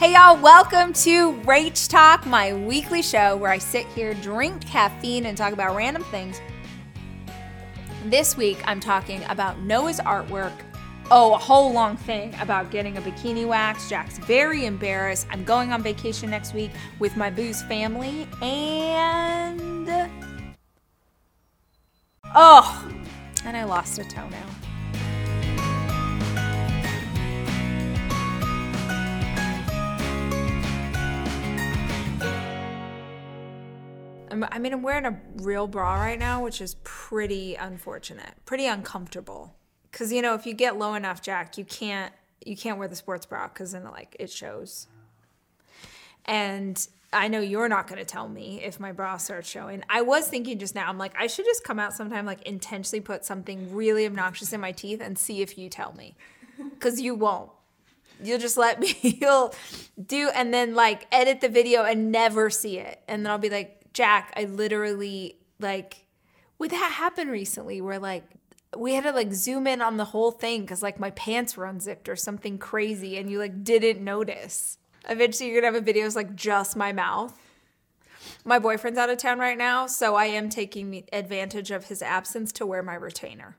Hey y'all, welcome to Rach Talk, my weekly show where I sit here, drink caffeine, and talk about random things. This week, I'm talking about Noah's artwork. Oh, a whole long thing about getting a bikini wax. Jack's very embarrassed. I'm going on vacation next week with my Boo's family. And. Oh, and I lost a toenail. I'm, I mean, I'm wearing a real bra right now, which is pretty unfortunate, pretty uncomfortable. Cause you know, if you get low enough, Jack, you can't you can't wear the sports bra because then like it shows. And I know you're not going to tell me if my bra starts showing. I was thinking just now, I'm like, I should just come out sometime, like intentionally put something really obnoxious in my teeth and see if you tell me. Because you won't. You'll just let me, you'll do, and then like edit the video and never see it. And then I'll be like, Jack, I literally, like, would that happen recently where like we had to like zoom in on the whole thing because like my pants were unzipped or something crazy and you like didn't notice? Eventually, you're gonna have a videos like just my mouth. My boyfriend's out of town right now, so I am taking advantage of his absence to wear my retainer.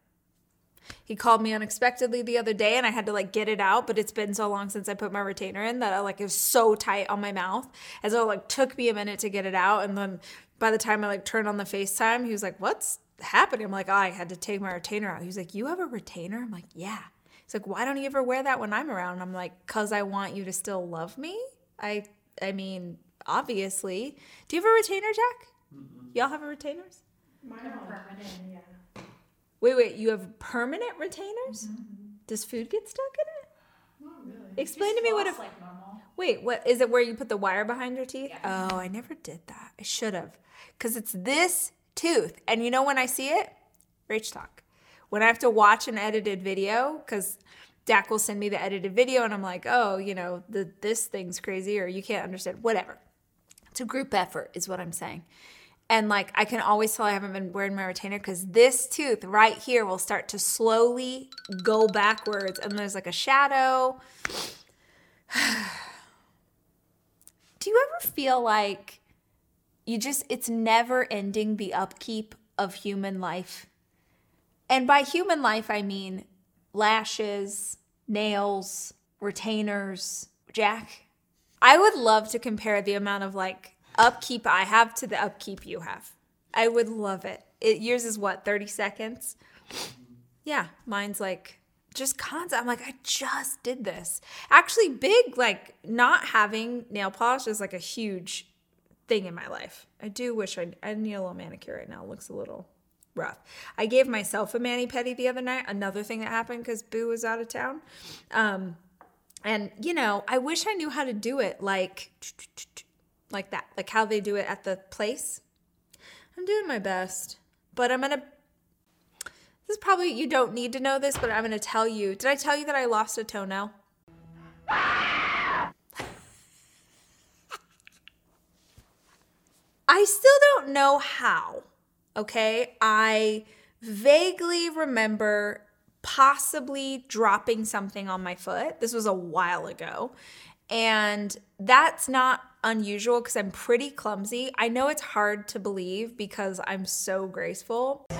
He called me unexpectedly the other day and I had to like get it out, but it's been so long since I put my retainer in that I like it was so tight on my mouth. As so it like took me a minute to get it out. And then by the time I like turned on the FaceTime, he was like, What's happening? I'm like, oh, I had to take my retainer out. He was like, You have a retainer? I'm like, Yeah. He's like, why don't you ever wear that when I'm around? And I'm like, cause I want you to still love me. I, I mean, obviously. Do you have a retainer, Jack? Mm-hmm. Y'all have a retainers? Mine are permanent, yeah. Wait, wait, you have permanent retainers? Mm-hmm. Does food get stuck in it? Not really. Explain to me what if. Like normal. Wait, what is it? Where you put the wire behind your teeth? Yeah. Oh, I never did that. I should have, because it's this tooth, and you know when I see it, Rach talk when I have to watch an edited video, because Dak will send me the edited video and I'm like, oh, you know, the, this thing's crazy or you can't understand, whatever. It's a group effort, is what I'm saying. And like, I can always tell I haven't been wearing my retainer because this tooth right here will start to slowly go backwards and there's like a shadow. Do you ever feel like you just, it's never ending the upkeep of human life? And by human life, I mean lashes, nails, retainers, Jack. I would love to compare the amount of like upkeep I have to the upkeep you have. I would love it. it yours is what, 30 seconds? Yeah, mine's like just constant. I'm like, I just did this. Actually, big, like not having nail polish is like a huge thing in my life. I do wish I, I need a little manicure right now. It looks a little rough. I gave myself a mani pedi the other night. Another thing that happened because Boo was out of town. Um, and you know, I wish I knew how to do it like like that, like how they do it at the place. I'm doing my best, but I'm gonna. This is probably you don't need to know this, but I'm gonna tell you. Did I tell you that I lost a toenail? I still don't know how okay? I vaguely remember possibly dropping something on my foot. This was a while ago. And that's not unusual because I'm pretty clumsy. I know it's hard to believe because I'm so graceful.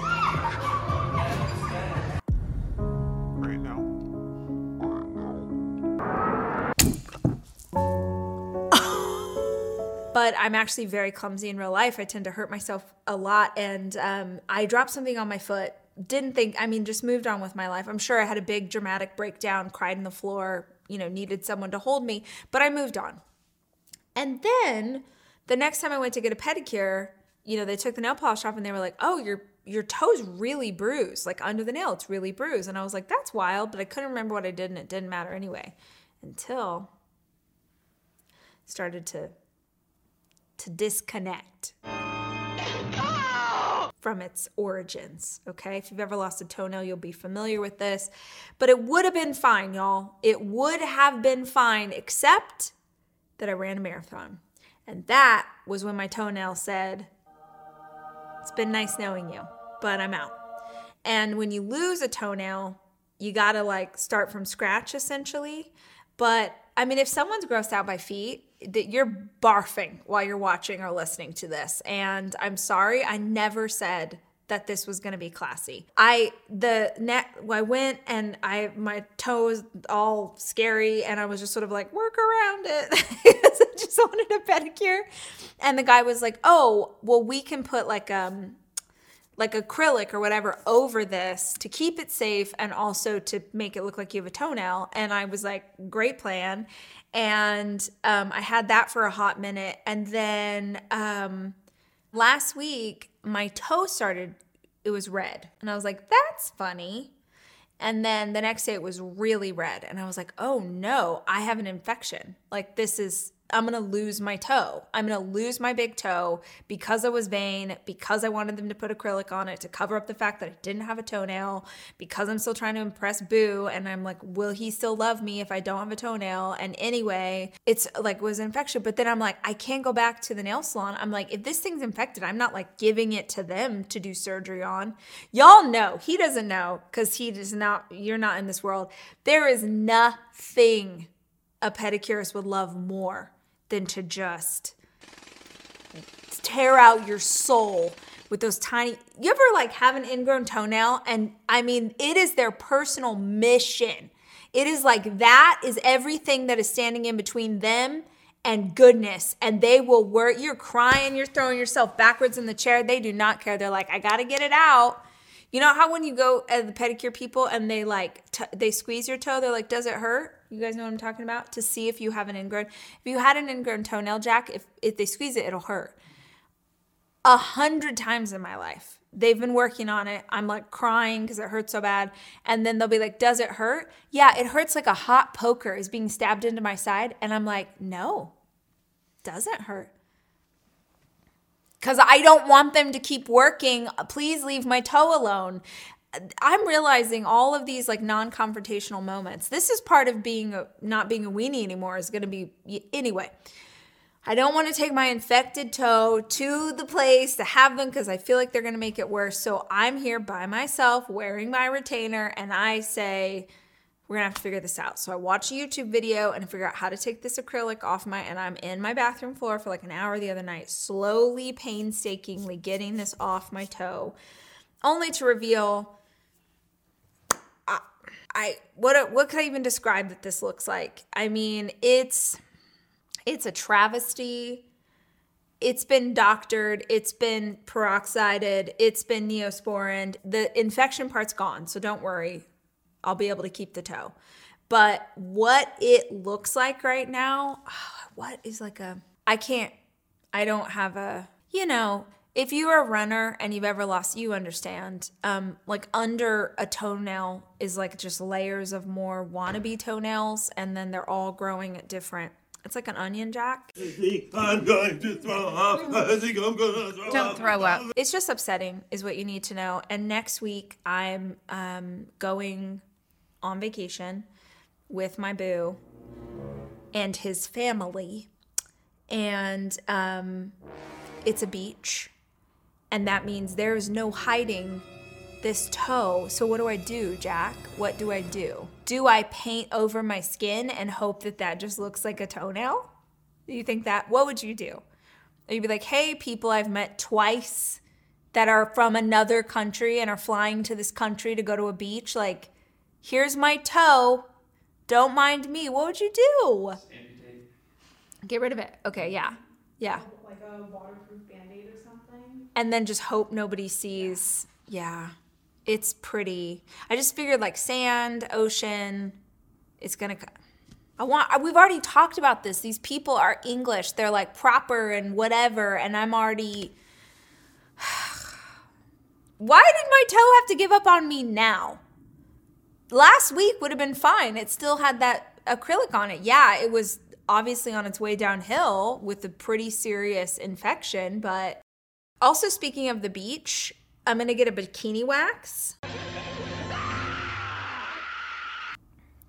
but I'm actually very clumsy in real life. I tend to hurt myself a lot. And um, I dropped something on my foot. Didn't think, I mean, just moved on with my life. I'm sure I had a big dramatic breakdown, cried on the floor, you know, needed someone to hold me, but I moved on. And then the next time I went to get a pedicure, you know, they took the nail polish off and they were like, oh, your your toe's really bruised, like under the nail, it's really bruised. And I was like, that's wild, but I couldn't remember what I did and it didn't matter anyway. Until started to to disconnect from its origins. Okay, if you've ever lost a toenail, you'll be familiar with this. But it would have been fine, y'all. It would have been fine, except that I ran a marathon. And that was when my toenail said, It's been nice knowing you, but I'm out. And when you lose a toenail, you gotta like start from scratch essentially. But I mean, if someone's grossed out by feet, that you're barfing while you're watching or listening to this. And I'm sorry, I never said that this was going to be classy. I the net I went and I my toes all scary and I was just sort of like work around it. I just wanted a pedicure. And the guy was like, "Oh, well we can put like um like acrylic or whatever over this to keep it safe and also to make it look like you have a toenail. And I was like, great plan. And um, I had that for a hot minute. And then um, last week, my toe started, it was red. And I was like, that's funny. And then the next day it was really red. And I was like, oh no, I have an infection. Like, this is I'm gonna lose my toe. I'm gonna lose my big toe because I was vain, because I wanted them to put acrylic on it to cover up the fact that I didn't have a toenail, because I'm still trying to impress Boo. And I'm like, will he still love me if I don't have a toenail? And anyway, it's like it was an infection. But then I'm like, I can't go back to the nail salon. I'm like, if this thing's infected, I'm not like giving it to them to do surgery on. Y'all know, he doesn't know because he does not, you're not in this world. There is nothing a pedicurist would love more than to just tear out your soul with those tiny you ever like have an ingrown toenail? And i mean it is their personal mission. It is like that is everything that is standing in between them and goodness. And they will work you're crying you're throwing yourself backwards in the chair. They do not care. They're like i gotta get it out. You know how when you go at the pedicure people and they like t- they squeeze your toe they're like does it hurt you guys know what I'm talking about? To see if you have an ingrown. If you had an ingrown toenail, Jack, if if they squeeze it, it'll hurt. A hundred times in my life, they've been working on it. I'm like crying because it hurts so bad, and then they'll be like, "Does it hurt?" Yeah, it hurts like a hot poker is being stabbed into my side, and I'm like, "No, doesn't hurt." Because I don't want them to keep working. Please leave my toe alone. I'm realizing all of these like non-confrontational moments. This is part of being a, not being a weenie anymore. Is going to be anyway. I don't want to take my infected toe to the place to have them because I feel like they're going to make it worse. So I'm here by myself wearing my retainer, and I say we're gonna have to figure this out. So I watch a YouTube video and figure out how to take this acrylic off my, and I'm in my bathroom floor for like an hour the other night, slowly, painstakingly getting this off my toe, only to reveal I what what could I even describe that this looks like? I mean, it's it's a travesty. It's been doctored, it's been peroxided, it's been neosporin. The infection part's gone, so don't worry. I'll be able to keep the toe. But what it looks like right now, what is like a I can't I don't have a you know, if you're a runner and you've ever lost, you understand. Um, like under a toenail is like just layers of more wannabe toenails, and then they're all growing at different. It's like an onion jack. I'm going to throw up. I think I'm gonna throw Don't up. throw up. It's just upsetting, is what you need to know. And next week, I'm um, going on vacation with my boo and his family, and um, it's a beach and that means there is no hiding this toe. So what do I do, Jack? What do I do? Do I paint over my skin and hope that that just looks like a toenail? Do you think that? What would you do? You'd be like, hey, people I've met twice that are from another country and are flying to this country to go to a beach. Like, here's my toe. Don't mind me. What would you do? Get rid of it. Okay, yeah. Yeah. Like a waterproof band-aid or something. And then just hope nobody sees. Yeah. It's pretty. I just figured like sand, ocean, it's going to I want we've already talked about this. These people are English. They're like proper and whatever and I'm already Why did my toe have to give up on me now? Last week would have been fine. It still had that acrylic on it. Yeah, it was obviously on its way downhill with a pretty serious infection, but also speaking of the beach, I'm to get a bikini wax.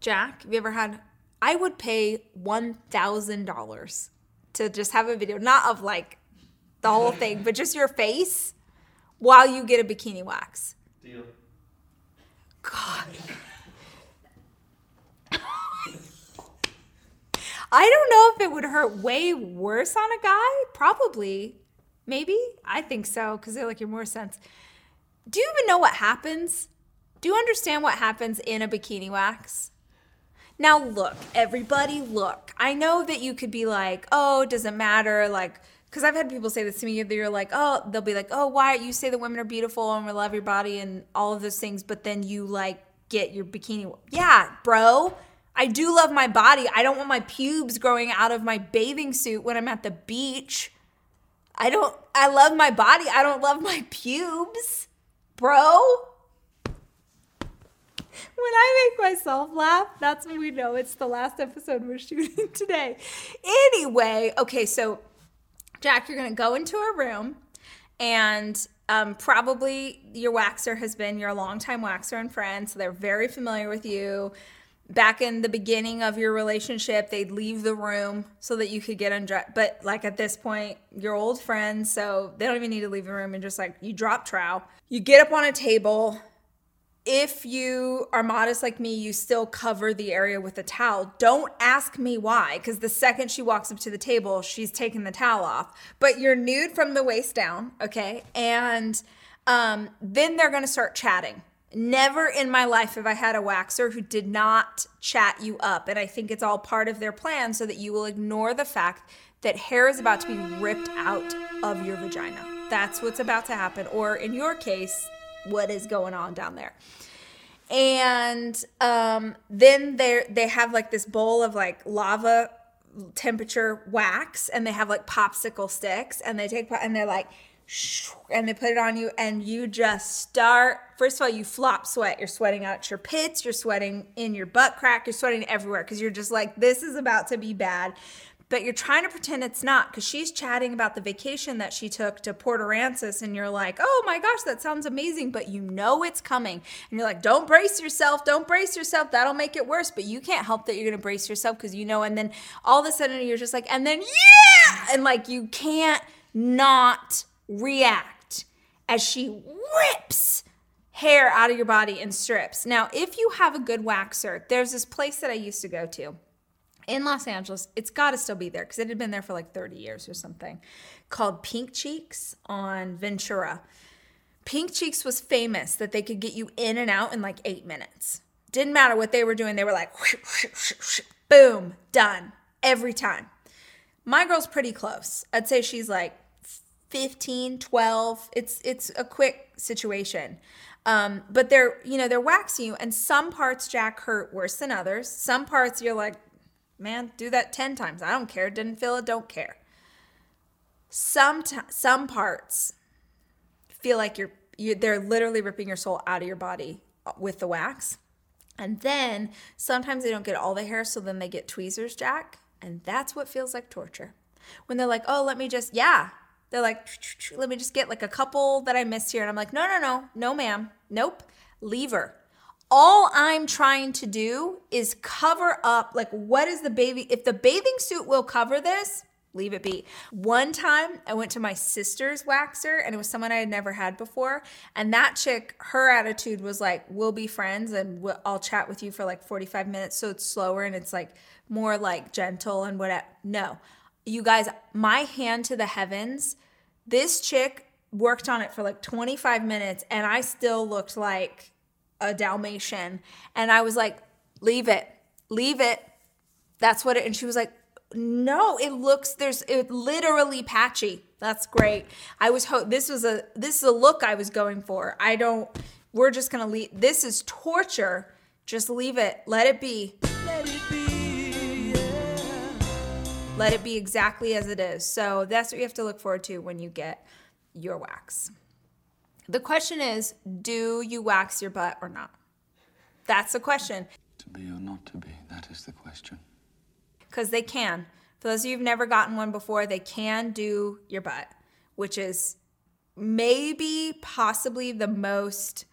Jack, have you ever had I would pay $1,000 to just have a video not of like the whole thing, but just your face while you get a bikini wax. Deal. God. I don't know if it would hurt way worse on a guy. Probably. Maybe. I think so because they're like, you're more sense. Do you even know what happens? Do you understand what happens in a bikini wax? Now, look, everybody, look. I know that you could be like, oh, doesn't matter? Like, because I've had people say this to me. They're like, oh, they'll be like, oh, why you say that women are beautiful and we love your body and all of those things, but then you like get your bikini. Yeah, bro. I do love my body. I don't want my pubes growing out of my bathing suit when I'm at the beach. I don't, I love my body. I don't love my pubes, bro. When I make myself laugh, that's when we know it's the last episode we're shooting today. Anyway, okay, so Jack, you're gonna go into a room and um, probably your waxer has been your longtime waxer and friend, so they're very familiar with you. Back in the beginning of your relationship, they'd leave the room so that you could get undressed. But like at this point, you're old friends, so they don't even need to leave the room and just like you drop trow. You get up on a table, if you are modest like me, you still cover the area with a towel. Don't ask me why, because the second she walks up to the table, she's taking the towel off. But you're nude from the waist down, okay? And um, then they're gonna start chatting. Never in my life have I had a waxer who did not chat you up. And I think it's all part of their plan so that you will ignore the fact that hair is about to be ripped out of your vagina. That's what's about to happen. Or in your case, what is going on down there. And um, then they they have like this bowl of like lava temperature wax, and they have like popsicle sticks, and they take and they're like, and they put it on you, and you just start. First of all, you flop sweat. You're sweating out your pits. You're sweating in your butt crack. You're sweating everywhere because you're just like, this is about to be bad but you're trying to pretend it's not because she's chatting about the vacation that she took to Port Aransas, and you're like, oh my gosh, that sounds amazing, but you know it's coming. And you're like, don't brace yourself, don't brace yourself, that'll make it worse. But you can't help that you're gonna brace yourself because you know, and then all of a sudden you're just like, and then yeah! And like you can't not react as she rips hair out of your body in strips. Now, if you have a good waxer, there's this place that I used to go to in Los Angeles, it's got to still be there because it had been there for like 30 years or something, called Pink Cheeks on Ventura. Pink Cheeks was famous that they could get you in and out in like eight minutes. Didn't matter what they were doing, they were like, boom, done every time. My girl's pretty close. I'd say she's like 15, 12. It's it's a quick situation. Um, but they're, you know, they're waxing you, and some parts Jack hurt worse than others. Some parts you're like, man, do that 10 times. I don't care. Didn't feel it, don't care. Some t- some parts feel like you're you, they're literally ripping your soul out of your body with the wax. And then sometimes they don't get all the hair, so then they get tweezers, Jack. And that's what feels like torture. When they're like, oh, let me just, yeah. They're like, let me just get like a couple that I missed here. And I'm like, no, no, no, no, ma'am. Nope. Leave her all I'm trying to do is cover up like what is the baby if the bathing suit will cover this leave it be. One time I went to my sister's waxer and it was someone I had never had before. And that chick, her attitude was like, we'll be friends and we'll, I'll chat with you for like 45 minutes. So it's slower and it's like more like gentle and whatever. No, you guys, my hand to the heavens, this chick worked on it for like 25 minutes and I still looked like a Dalmatian. And I was like, leave it, leave it. That's what it, and she was like, no, it looks, there's, it literally patchy. That's great. I was, ho- this was a, this is a look I was going for. I don't, we're just to leave. This is torture. Just leave it. Let it be. Let it be exactly as it is. So that's what you have to look forward to when you get your wax. The question is do you wax your butt or not? That's the question. To be or not to be, that is the question. Because they can. For those of you who've never gotten one before, they can do your butt, which is maybe possibly the most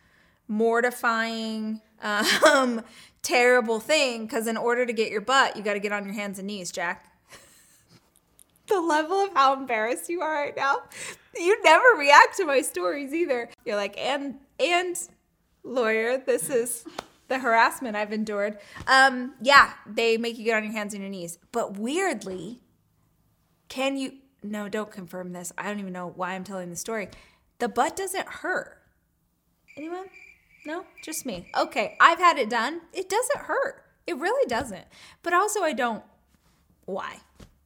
mortifying, um, terrible thing. Because in order to get your butt, you got to get on your hands and knees, Jack the level of how embarrassed you are right now. You never react to my stories either. You're like, and and lawyer, this is the harassment I've endured. Um, yeah, they make you get on your hands and your knees. But weirdly, can you? No, don't confirm this. I don't even know why I'm telling the story. The butt doesn't hurt. Anyone? No, just me. Okay, I've had it done. It doesn't hurt. It really doesn't. But also, I don't. Why?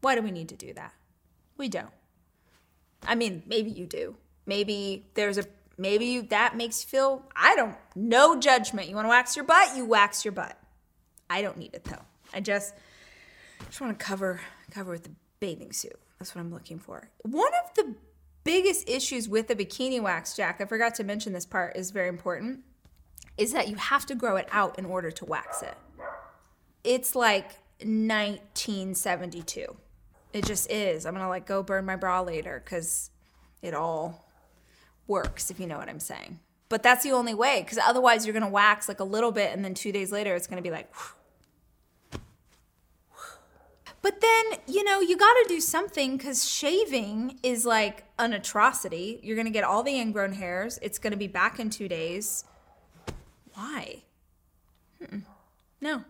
Why do we need to do that? We don't. I mean, maybe you do. Maybe there's a maybe you, that makes you feel I don't no judgment. You want to wax your butt, you wax your butt. I don't need it though. I just just want to cover cover with the bathing suit. That's what I'm looking for. One of the biggest issues with the bikini wax, Jack, I forgot to mention this part is very important, is that you have to grow it out in order to wax it. It's like 1972. It just is. I'm gonna like go burn my bra later because it all works, if you know what I'm saying. But that's the only way because otherwise you're gonna wax like a little bit and then two days later it's gonna be like. But then, you know, you gotta do something because shaving is like an atrocity. You're gonna get all the ingrown hairs, it's gonna be back in two days. Why? Mm-mm. No.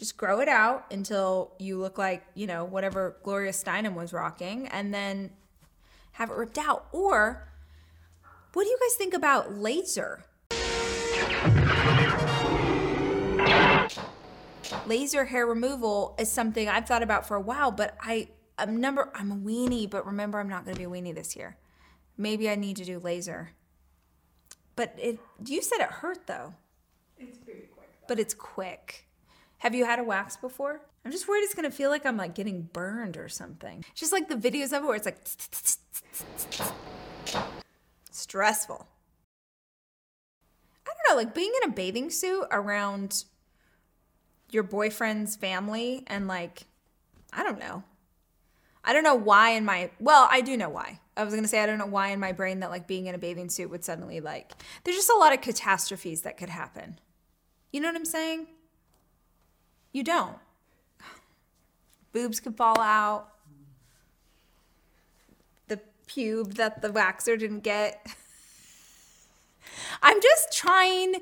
Just grow it out until you look like, you know, whatever Gloria Steinem was rocking and then have it ripped out. Or what do you guys think about laser? Laser hair removal is something I've thought about for a while, but I I'm number I'm a weenie, but remember I'm not gonna be a weenie this year. Maybe I need to do laser. But it you said it hurt though. It's very quick. Though. But it's quick. Have you had a wax before? I'm just worried it's gonna feel like I'm like getting burned or something. Just like the videos of it where it's like stressful. I don't know, like being in a bathing suit around your boyfriend's family and like I don't know. I don't know why in my well, I do know why. I was gonna say I don't know why in my brain that like being in a bathing suit would suddenly like there's just a lot of catastrophes that could happen. You know what I'm saying? You don't. Boobs could fall out. The pube that the waxer didn't get. I'm just trying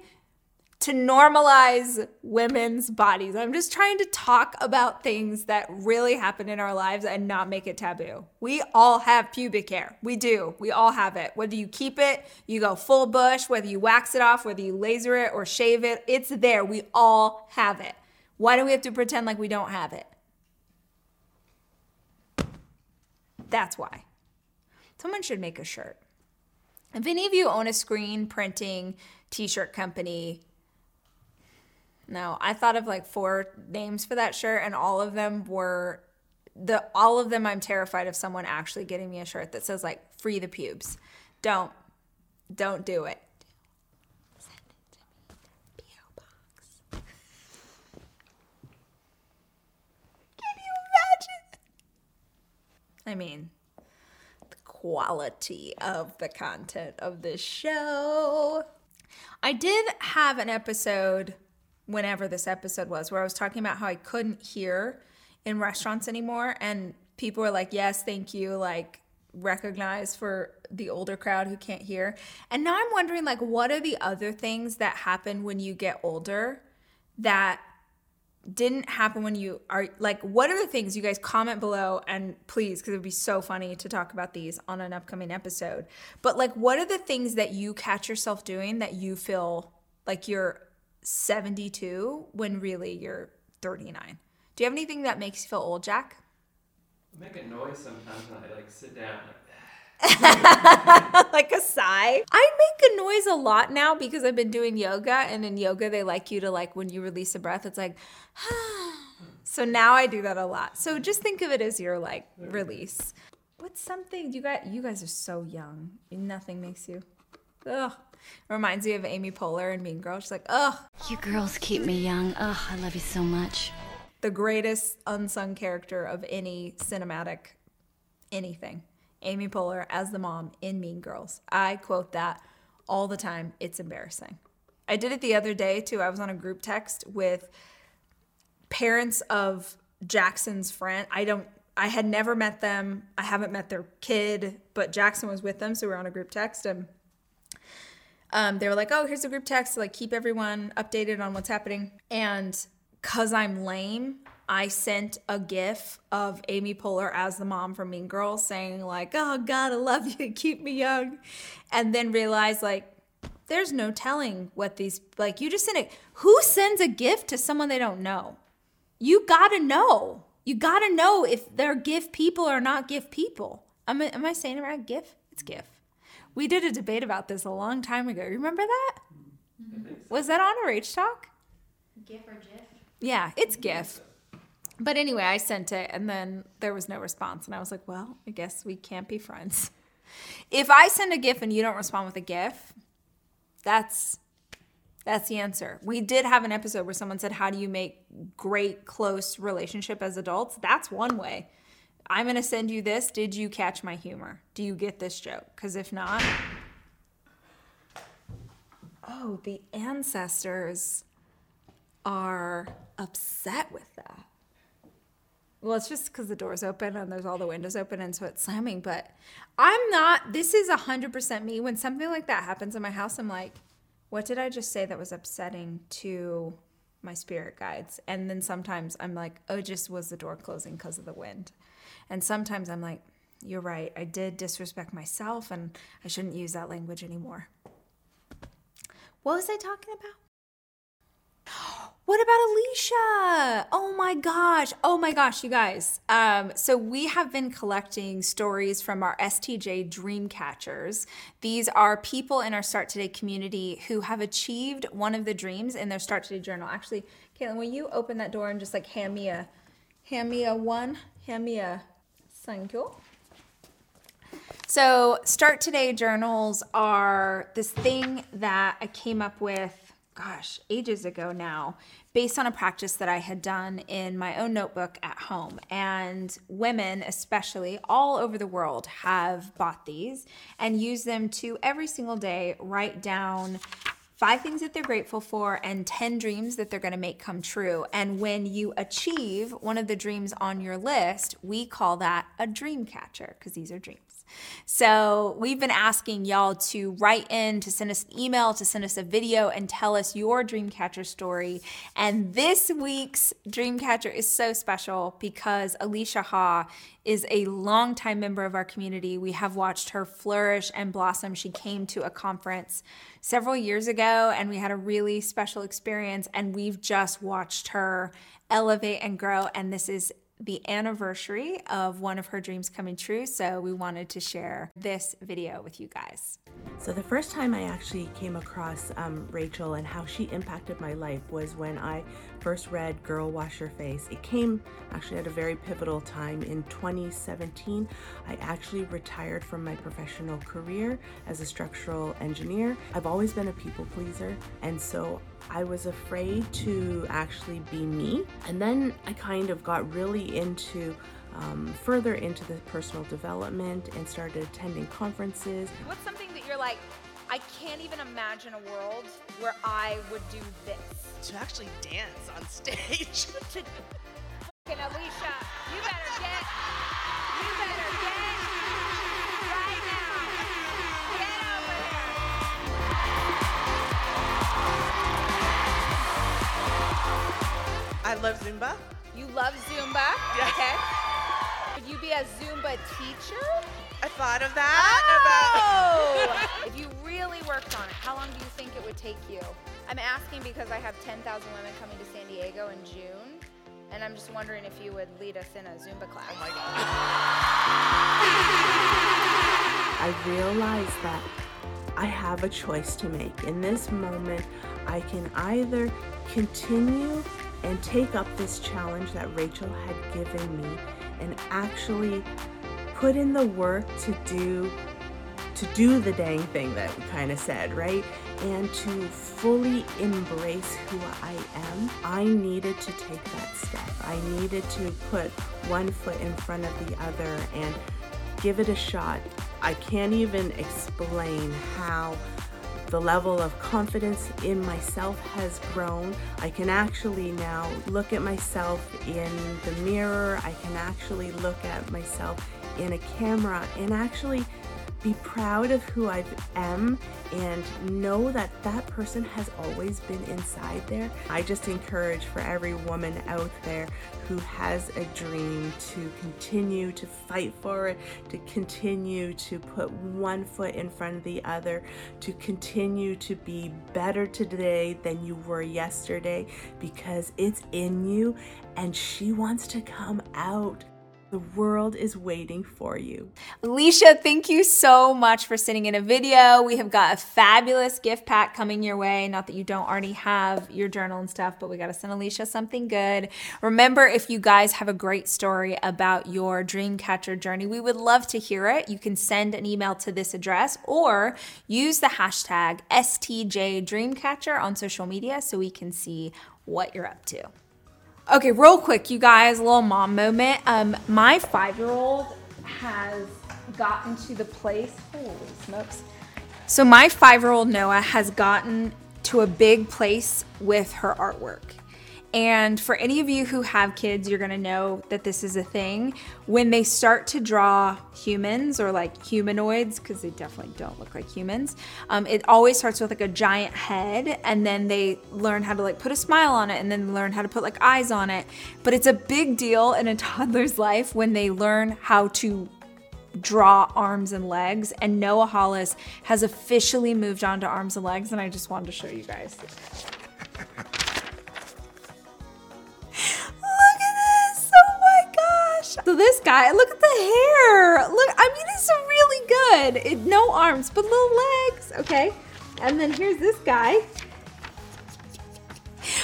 to normalize women's bodies. I'm just trying to talk about things that really happen in our lives and not make it taboo. We all have pubic hair. We do. We all have it. Whether you keep it, you go full bush, whether you wax it off, whether you laser it or shave it, it's there. We all have it. Why do we have to pretend like we don't have it? That's why. Someone should make a shirt. If any of you own a screen printing t shirt company, no, I thought of like four names for that shirt, and all of them were the all of them. I'm terrified of someone actually getting me a shirt that says like "Free the pubes." Don't, don't do it. Send it to me, PO box. Can you imagine? I mean, the quality of the content of this show. I did have an episode whenever this episode was, where I was talking about how I couldn't hear in restaurants anymore. And people were like, yes, thank you, like recognize for the older crowd who can't hear. And now I'm wondering, like, what are the other things that happen when you get older that didn't happen when you are like what are the things you guys comment below and please because it would be so funny to talk about these on an upcoming episode but like what are the things that you catch yourself doing that you feel like you're 72 when really you're 39 do you have anything that makes you feel old jack I make a noise sometimes when I like sit down. Like, like a sigh. I make a noise a lot now because I've been doing yoga, and in yoga they like you to like when you release a breath, it's like. so now I do that a lot. So just think of it as your like release. What's something you got? You guys are so young. Nothing makes you. Ugh. Reminds me of Amy Poehler and Mean Girls. She's like, ugh, You girls keep me young. Ugh, I love you so much. the greatest unsung character of any cinematic anything. Amy Poehler as the mom in Mean Girls. I quote that all the time. It's embarrassing. I did it the other day too. I was on a group text with parents of Jackson's friend. I don't I had never met them. I haven't met their kid, but Jackson was with them, so we were on a group text and Um, they were like, "Oh, here's a group text to like keep everyone updated on what's happening." And cause I'm lame, I sent a GIF of Amy Poehler as the mom from Mean Girls saying like, "Oh God, I love you, keep me young," and then realized like, there's no telling what these like. You just send it. Who sends a gift to someone they don't know? You gotta know. You gotta know if they're GIF people or not GIF people. Am I, am I saying it right? GIF? It's GIF. We did a debate about this a long time ago. Remember that? Was that on a Rach Talk? GIF or GIF? Yeah, it's GIF. But anyway, I sent it and then there was no response. And I was like, well, I guess we can't be friends. If I send a GIF and you don't respond with a GIF, that's that's the answer. We did have an episode where someone said, How do you make great close relationship as adults? That's one way. I'm gonna send you this. Did you catch my humor? Do you get this joke? Because if not, oh, the ancestors are upset with that. Well, it's just because the door's open and there's all the windows open and so it's slamming. But I'm not, this is 100% me. When something like that happens in my house, I'm like, what did I just say that was upsetting to my spirit guides? And then sometimes I'm like, oh, just was the door closing because of the wind. And sometimes I'm like, you're right. I did disrespect myself and I shouldn't use that language anymore. What was I talking about? What about Alicia? Oh my gosh. Oh my gosh, you guys. Um, so we have been collecting stories from our STJ dream catchers. These are people in our Start Today community who have achieved one of the dreams in their Start Today journal. Actually, Caitlin, will you open that door and just like hand me a hand me a one? Hand me a thank you. So, Start Today journals are this thing that I came up with gosh, ages ago now, based on a practice that I had done in my own notebook at home. And women, especially all over the world, have bought these and use them to every single day write down five things that they're grateful for and 10 dreams that they're going to make come true. And when you achieve one of the dreams on your list, we call that a dream catcher because these are dreams. So we've been asking y'all to write in, to send us an email, to send us a video, and tell us your Dreamcatcher story. And this week's Dreamcatcher is so special because Alicia Ha is a longtime member of our community. We have watched her flourish and blossom. She came to a conference several years ago and we had a really special experience, and we've just watched her elevate and grow. And this is the anniversary of one of her dreams coming true, so we wanted to share this video with you guys. So, the first time I actually came across um, Rachel and how she impacted my life was when I first read Girl Wash Your Face. It came actually at a very pivotal time in 2017. I actually retired from my professional career as a structural engineer. I've always been a people pleaser, and so I was afraid to actually be me. And then I kind of got really into um, further into the personal development and started attending conferences. What's something like, I can't even imagine a world where I would do this? to actually dance on stage. to, Fucking Alicia, you better get, you better get right now. Get over here. I love Zumba. You love Zumba? Yes. Okay. Could you be a Zumba teacher? I thought of that. Oh! if you really worked on it, how long do you think it would take you? I'm asking because I have 10,000 women coming to San Diego in June, and I'm just wondering if you would lead us in a Zumba class. Oh my god. I realized that I have a choice to make. In this moment, I can either continue and take up this challenge that Rachel had given me and actually put in the work to do to do the dang thing that we kind of said, right? And to fully embrace who I am, I needed to take that step. I needed to put one foot in front of the other and give it a shot. I can't even explain how the level of confidence in myself has grown. I can actually now look at myself in the mirror. I can actually look at myself in a camera and actually be proud of who I am and know that that person has always been inside there. I just encourage for every woman out there who has a dream to continue to fight for it, to continue to put one foot in front of the other, to continue to be better today than you were yesterday because it's in you and she wants to come out. The world is waiting for you. Alicia, thank you so much for sitting in a video. We have got a fabulous gift pack coming your way. Not that you don't already have your journal and stuff, but we got to send Alicia something good. Remember, if you guys have a great story about your dream catcher journey, we would love to hear it. You can send an email to this address or use the hashtag STJDreamCatcher on social media so we can see what you're up to. Okay, real quick, you guys, a little mom moment. Um, my five-year-old has gotten to the place. Holy smokes! So my five-year-old Noah has gotten to a big place with her artwork. And for any of you who have kids, you're gonna know that this is a thing. When they start to draw humans or like humanoids, because they definitely don't look like humans, um, it always starts with like a giant head, and then they learn how to like put a smile on it, and then learn how to put like eyes on it. But it's a big deal in a toddler's life when they learn how to draw arms and legs. And Noah Hollis has officially moved on to arms and legs, and I just wanted to show you guys. So this guy, look at the hair. Look, I mean, it's really good. It, no arms, but little legs. Okay, and then here's this guy.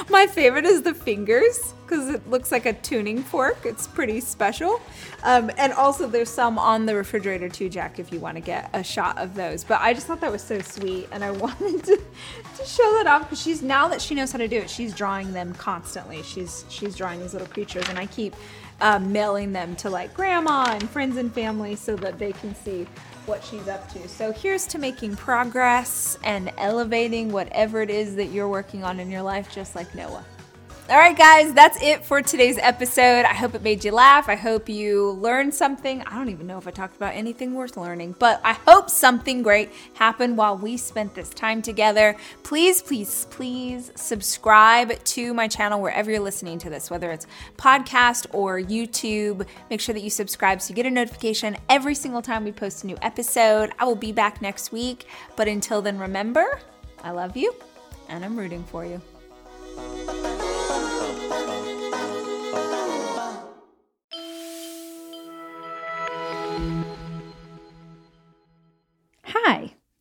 My favorite is the fingers because it looks like a tuning fork. It's pretty special. Um, and also, there's some on the refrigerator too, Jack, if you want to get a shot of those. But I just thought that was so sweet, and I wanted to, to show that off because she's now that she knows how to do it, she's drawing them constantly. She's she's drawing these little creatures, and I keep um, mailing them to like grandma and friends and family so that they can see what she's up to. So here's to making progress and elevating whatever it is that you're working on in your life, just like Noah. All right, guys, that's it for today's episode. I hope it made you laugh. I hope you learned something. I don't even know if I talked about anything worth learning, but I hope something great happened while we spent this time together. Please, please, please subscribe to my channel wherever you're listening to this, whether it's podcast or YouTube. Make sure that you subscribe so you get a notification every single time we post a new episode. I will be back next week, but until then, remember, I love you and I'm rooting for you.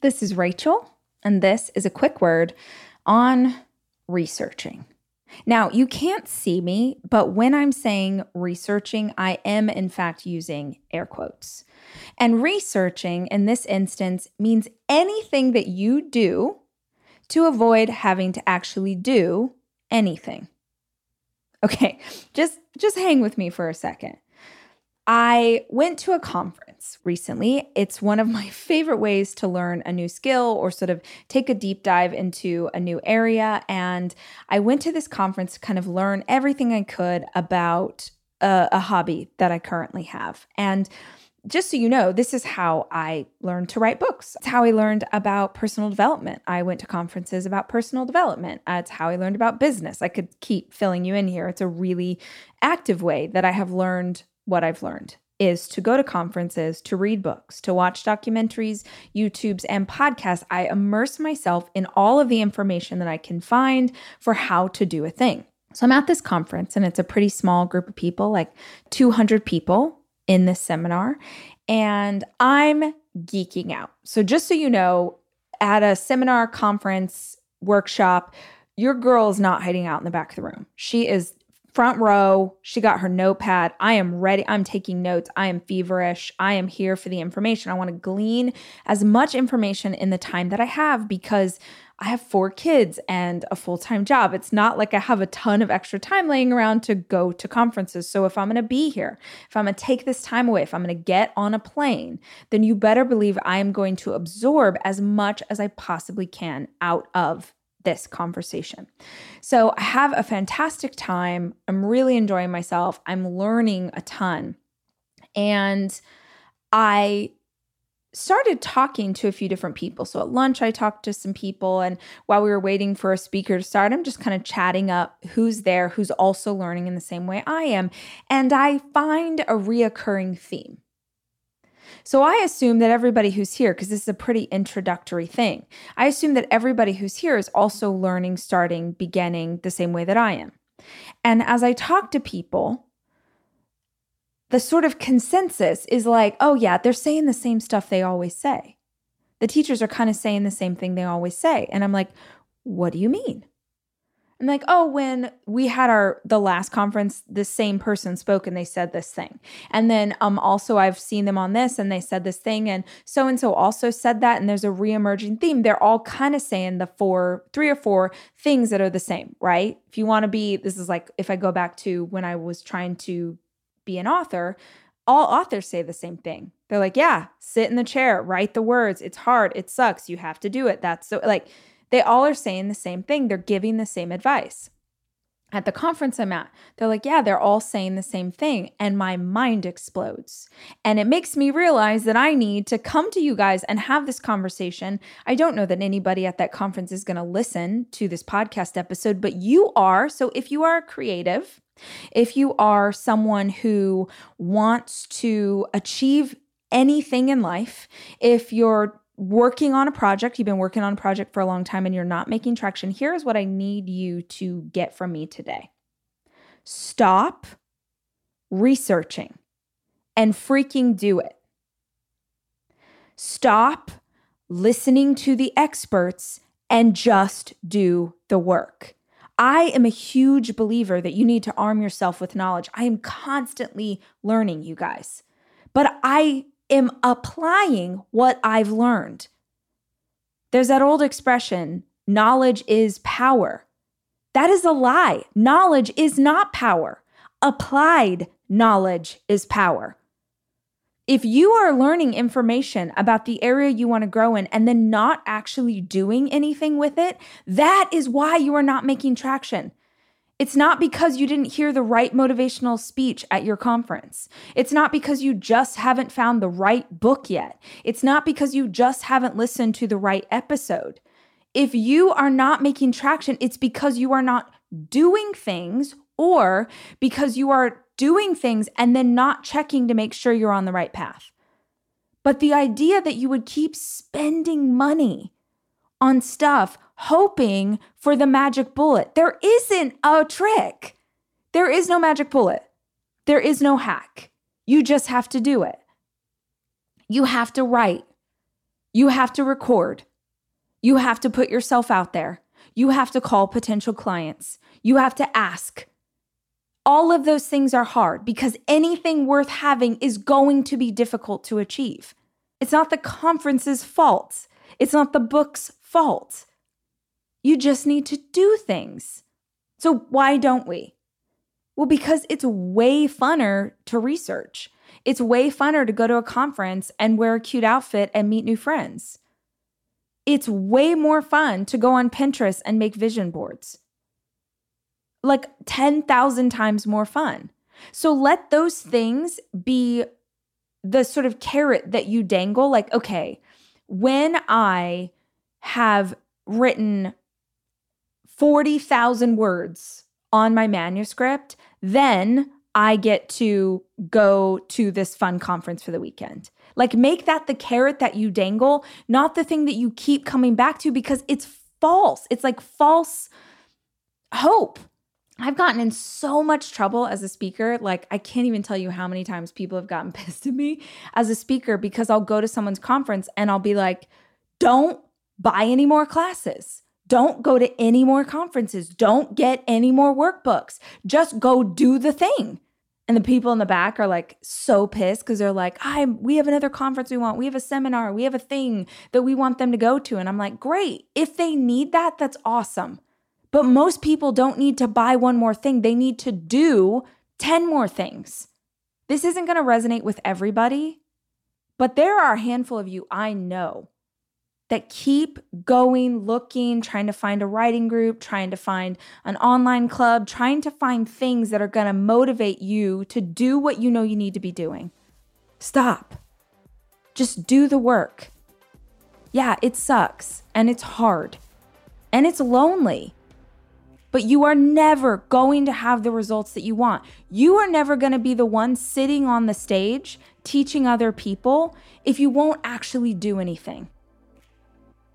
This is Rachel, and this is a quick word on researching. Now, you can't see me, but when I'm saying researching, I am in fact using air quotes. And researching in this instance means anything that you do to avoid having to actually do anything. Okay, just just hang with me for a second. I went to a conference recently. It's one of my favorite ways to learn a new skill or sort of take a deep dive into a new area. And I went to this conference to kind of learn everything I could about a, a hobby that I currently have. And just so you know, this is how I learned to write books. It's how I learned about personal development. I went to conferences about personal development. It's how I learned about business. I could keep filling you in here. It's a really active way that I have learned what I've learned is to go to conferences, to read books, to watch documentaries, YouTubes, and podcasts. I immerse myself in all of the information that I can find for how to do a thing. So I'm at this conference, and it's a pretty small group of people, like 200 people in this seminar, and I'm geeking out. So, just so you know, at a seminar, conference, workshop, your girl is not hiding out in the back of the room. She is front row. She got her notepad. I am ready. I'm taking notes. I am feverish. I am here for the information. I want to glean as much information in the time that I have because I have four kids and a full time job. It's not like I have a ton of extra time laying around to go to conferences. So if I'm going to be here, if I'm going to take this time away, if I'm going to get on a plane, then you better believe I am going to absorb as much as I possibly can out of this conversation. So I have a fantastic time. I'm really enjoying myself. I'm learning a ton. And I started talking to a few different people. So at lunch, I talked to some people. And while we were waiting for a speaker to start, I'm just kind of chatting up who's there, who's also learning in the same way I am. And I find a reoccurring theme. So I assume that everybody who's here, because this is a pretty introductory thing, I assume that everybody who's here is also learning, starting, beginning the same way that I am. And as I talk to people, the sort of consensus is like, oh, yeah, they're saying the same stuff they always say. The teachers are kind of saying the same thing they always say. And I'm like, what do you mean? Like, oh, when we had our the last conference, the same person spoke and they said this thing. And then um also I've seen them on this and they said this thing and so and so also said that and there's a reemerging theme. They're all kind of saying the four, three or four things that are the same, right? If you want to be this is like if I go back to when I was trying to be an author, all authors say the same thing. They're like, yeah, sit in the chair, write the words. It's hard, it sucks, you have to do it. That's so like they all are saying the same thing. They're giving the same advice. At the conference I'm at, they're like, yeah, they're all saying the same thing. And my mind explodes. And it makes me realize that I need to come to you guys and have this conversation. I don't know that anybody at that conference is going to listen to this podcast episode, but you are. So if you are creative, if you are someone who wants to achieve anything in life, if you're working on a project, you've been working on a project for a long time and you're not making traction, here's what I need you to get from me today. Stop researching and freaking do it. Stop listening to the experts and just do the work. I am a huge believer that you need to arm yourself with knowledge. I am constantly learning, you guys, but I am applying what I've learned. There's that old expression knowledge is power. That is a lie. Knowledge is not power. Applied knowledge is power. If you are learning information about the area you want to grow in and then not actually doing anything with it, that is why you are not making traction. It's not because you didn't hear the right motivational speech at your conference. It's not because you just haven't found the right book yet. It's not because you just haven't listened to the right episode. If you are not making traction, it's because you are not doing things or because you are doing things and then not checking to make sure you're on the right path. But the idea that you would keep spending money on stuff hoping for the magic bullet, there isn't a trick. There is no magic bullet. There is no hack. You just have to do it. You have to write. You have to record. You have to put yourself out there. You have to call potential clients. You have to ask. All of those things are hard because anything worth having is going to be difficult to achieve. It's not the conference's fault. It's not the book's fault. You just need to do things. So, why don't we? Well, because it's way funner to research. It's way funner to go to a conference and wear a cute outfit and meet new friends. It's way more fun to go on Pinterest and make vision boards like 10,000 times more fun. So let those things be the sort of carrot that you dangle. Like, okay, when I have written 40,000 words on my manuscript, then I get to go to this fun conference for the weekend. Like, make that the carrot that you dangle, not the thing that you keep coming back to because it's false. It's like false hope. I've gotten in so much trouble as a speaker. Like, I can't even tell you how many times people have gotten pissed at me as a speaker because I'll go to someone's conference and I'll be like, don't buy any more classes. Don't go to any more conferences. Don't get any more workbooks. Just go do the thing. And the people in the back are like so pissed because they're like, I we have another conference we want. We have a seminar. We have a thing that we want them to go to. And I'm like, great. If they need that, that's awesome. But most people don't need to buy one more thing, they need to do 10 more things. This isn't going to resonate with everybody, but there are a handful of you I know that keep going, looking, trying to find a writing group, trying to find an online club, trying to find things that are going to motivate you to do what you know you need to be doing. Stop. Just do the work. Yeah, it sucks and it's hard and it's lonely. But you are never going to have the results that you want. You are never going to be the one sitting on the stage teaching other people if you won't actually do anything.